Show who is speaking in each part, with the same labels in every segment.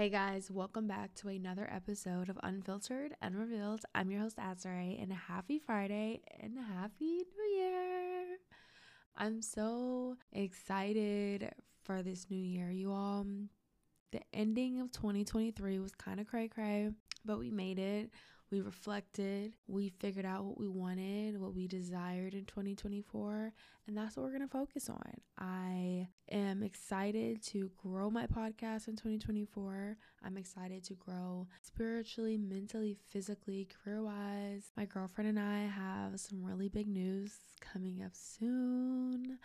Speaker 1: Hey guys, welcome back to another episode of Unfiltered and Revealed. I'm your host, AzureRae, and happy Friday and happy New Year! I'm so excited for this new year, you all. The ending of 2023 was kind of cray cray, but we made it we reflected, we figured out what we wanted, what we desired in 2024, and that's what we're going to focus on. I am excited to grow my podcast in 2024. I'm excited to grow spiritually, mentally, physically, career wise. My girlfriend and I have some really big news coming up soon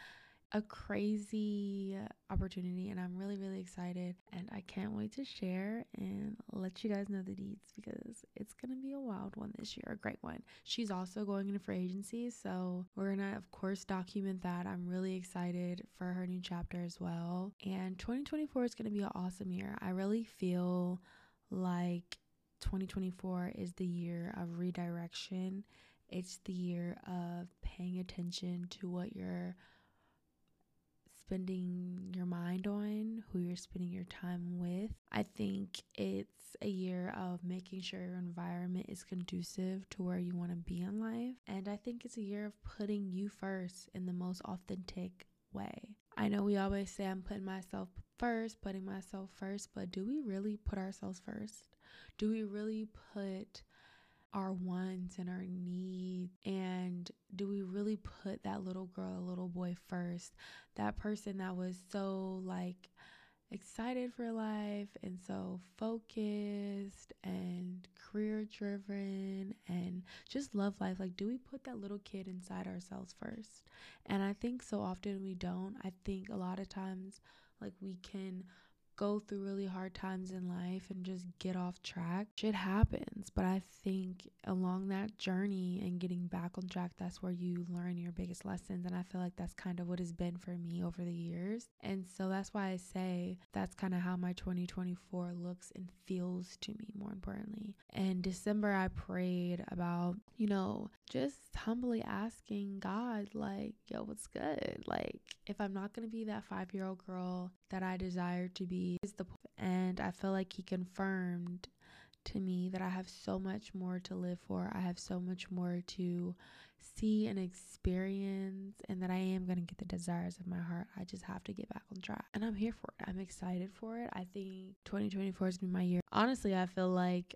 Speaker 1: a crazy opportunity and I'm really, really excited. And I can't wait to share and let you guys know the deeds because it's going to be a wild one this year, a great one. She's also going into free agency. So we're going to, of course, document that. I'm really excited for her new chapter as well. And 2024 is going to be an awesome year. I really feel like 2024 is the year of redirection. It's the year of paying attention to what you're spending your mind on, who you're spending your time with. I think it's a year of making sure your environment is conducive to where you want to be in life. And I think it's a year of putting you first in the most authentic way. I know we always say I'm putting myself first, putting myself first, but do we really put ourselves first? Do we really put our wants and our needs? And do we really put that little girl, a little boy first? That person that was so like excited for life and so focused and career driven and just love life. Like, do we put that little kid inside ourselves first? And I think so often we don't. I think a lot of times, like, we can go through really hard times in life and just get off track, shit happens. But I think along that journey and getting back on track, that's where you learn your biggest lessons. And I feel like that's kind of what has been for me over the years. And so that's why I say that's kind of how my 2024 looks and feels to me, more importantly. And December, I prayed about, you know, just humbly asking God, like, yo, what's good? Like, if I'm not going to be that five year old girl that I desire to be, is the and I feel like He confirmed to me that I have so much more to live for. I have so much more to see and experience, and that I am going to get the desires of my heart. I just have to get back on track. And I'm here for it. I'm excited for it. I think 2024 is going to be my year. Honestly, I feel like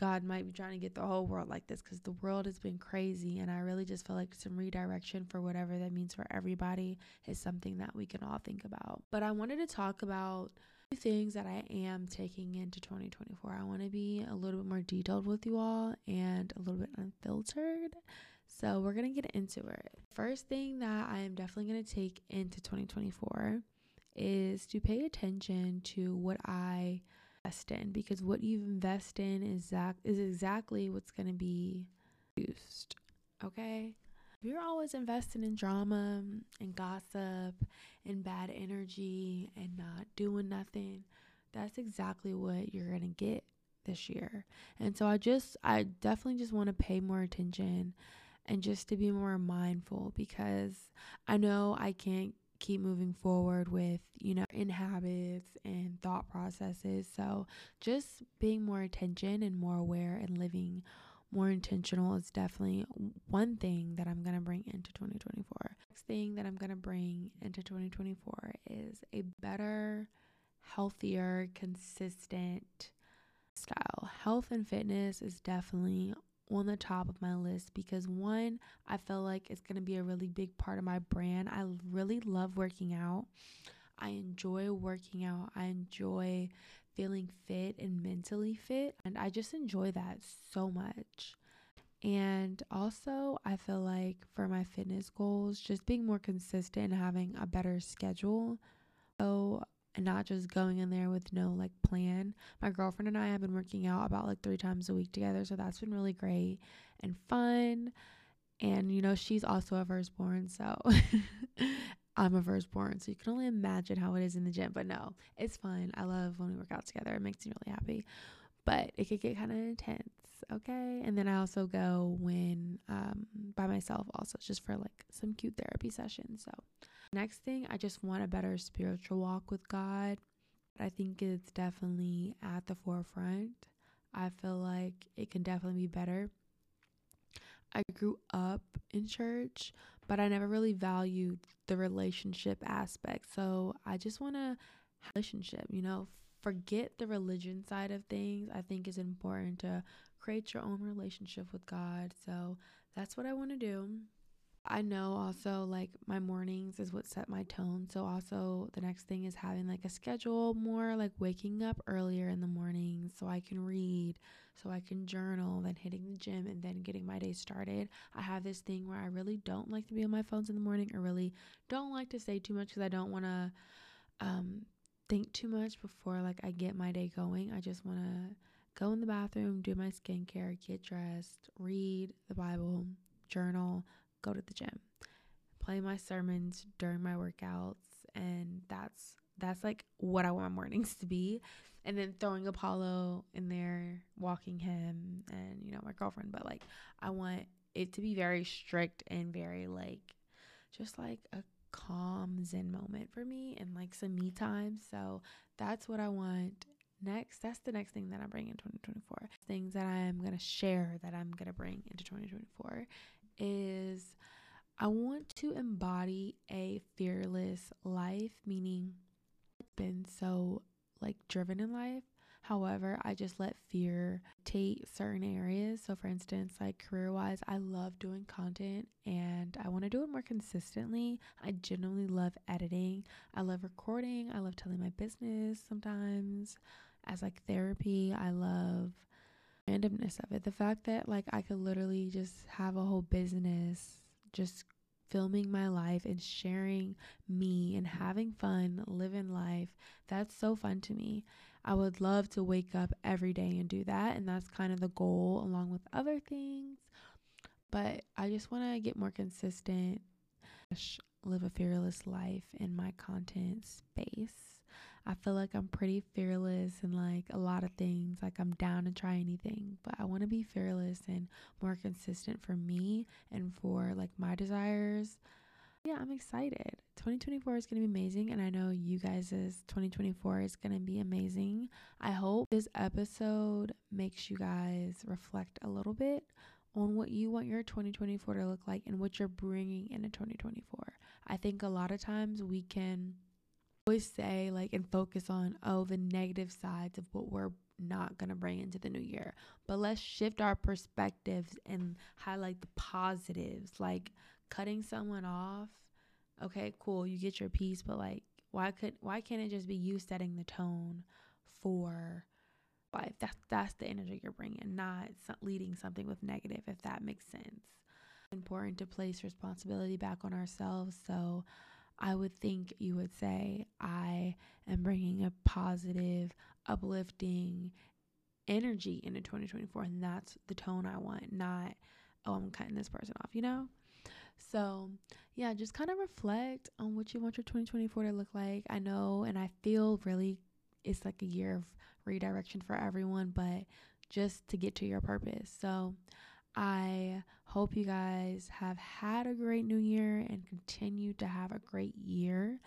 Speaker 1: God might be trying to get the whole world like this because the world has been crazy. And I really just feel like some redirection for whatever that means for everybody is something that we can all think about. But I wanted to talk about things that I am taking into 2024. I want to be a little bit more detailed with you all and a little bit unfiltered. So we're going to get into it. First thing that I am definitely going to take into 2024 is to pay attention to what I invest in because what you invest in is that is exactly what's going to be used. Okay? If you're always investing in drama and gossip and bad energy and not doing nothing, that's exactly what you're going to get this year. And so I just I definitely just want to pay more attention and just to be more mindful because I know I can't keep moving forward with, you know, in habits and thought processes. So just being more attention and more aware and living more intentional is definitely one thing that I'm going to bring into 2024. Next thing that I'm going to bring into 2024 is a better, healthier, consistent style. Health and fitness is definitely on the top of my list because one, I feel like it's going to be a really big part of my brand. I really love working out. I enjoy working out. I enjoy feeling fit and mentally fit. And I just enjoy that so much. And also, I feel like for my fitness goals, just being more consistent and having a better schedule. So, and not just going in there with no like plan. My girlfriend and I have been working out about like three times a week together, so that's been really great and fun. And you know, she's also a firstborn, so I'm a firstborn, so you can only imagine how it is in the gym. But no, it's fun. I love when we work out together. It makes me really happy. But it could get kind of intense, okay? And then I also go when um by myself also just for like some cute therapy sessions. So Next thing, I just want a better spiritual walk with God. I think it's definitely at the forefront. I feel like it can definitely be better. I grew up in church, but I never really valued the relationship aspect. So I just want to relationship, you know, forget the religion side of things. I think it's important to create your own relationship with God. So that's what I want to do. I know also like my mornings is what set my tone. So also the next thing is having like a schedule more like waking up earlier in the morning so I can read, so I can journal, then hitting the gym and then getting my day started. I have this thing where I really don't like to be on my phones in the morning or really don't like to say too much cuz I don't want to um think too much before like I get my day going. I just want to go in the bathroom, do my skincare, get dressed, read the Bible, journal, go to the gym, play my sermons during my workouts, and that's that's like what I want my mornings to be. And then throwing Apollo in there, walking him, and you know my girlfriend. But like I want it to be very strict and very like just like a calm zen moment for me and like some me time. So that's what I want next. That's the next thing that I bring in 2024. Things that I'm going to share that I'm going to bring into 2024 is I want to embody a fearless life, meaning I've been so like driven in life. However, I just let fear take certain areas. So, for instance, like career wise, I love doing content and I want to do it more consistently. I genuinely love editing. I love recording. I love telling my business sometimes as like therapy. I love randomness of it. The fact that like I could literally just have a whole business just filming my life and sharing me and having fun, living life. That's so fun to me. I would love to wake up every day and do that. And that's kind of the goal, along with other things. But I just want to get more consistent, live a fearless life in my content space. I feel like I'm pretty fearless and like a lot of things. Like I'm down to try anything, but I want to be fearless and more consistent for me and for like my desires. Yeah, I'm excited. 2024 is going to be amazing, and I know you guys' 2024 is going to be amazing. I hope this episode makes you guys reflect a little bit on what you want your 2024 to look like and what you're bringing into 2024. I think a lot of times we can always say like and focus on oh the negative sides of what we're not going to bring into the new year. But let's shift our perspectives and highlight the positives like cutting someone off. Okay cool you get your piece but like why could why can't it just be you setting the tone for life? That's that's the energy you're bringing not leading something with negative if that makes sense. Important to place responsibility back on ourselves so I would think you would say, I am bringing a positive, uplifting energy into 2024. And that's the tone I want, not, oh, I'm cutting this person off, you know? So, yeah, just kind of reflect on what you want your 2024 to look like. I know and I feel really it's like a year of redirection for everyone, but just to get to your purpose. So, I hope you guys have had a great new year and continue to have a great year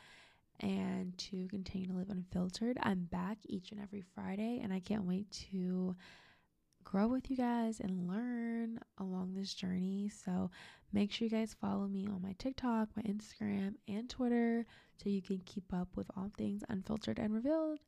Speaker 1: and to continue to live unfiltered. I'm back each and every Friday, and I can't wait to grow with you guys and learn along this journey. So make sure you guys follow me on my TikTok, my Instagram, and Twitter so you can keep up with all things unfiltered and revealed.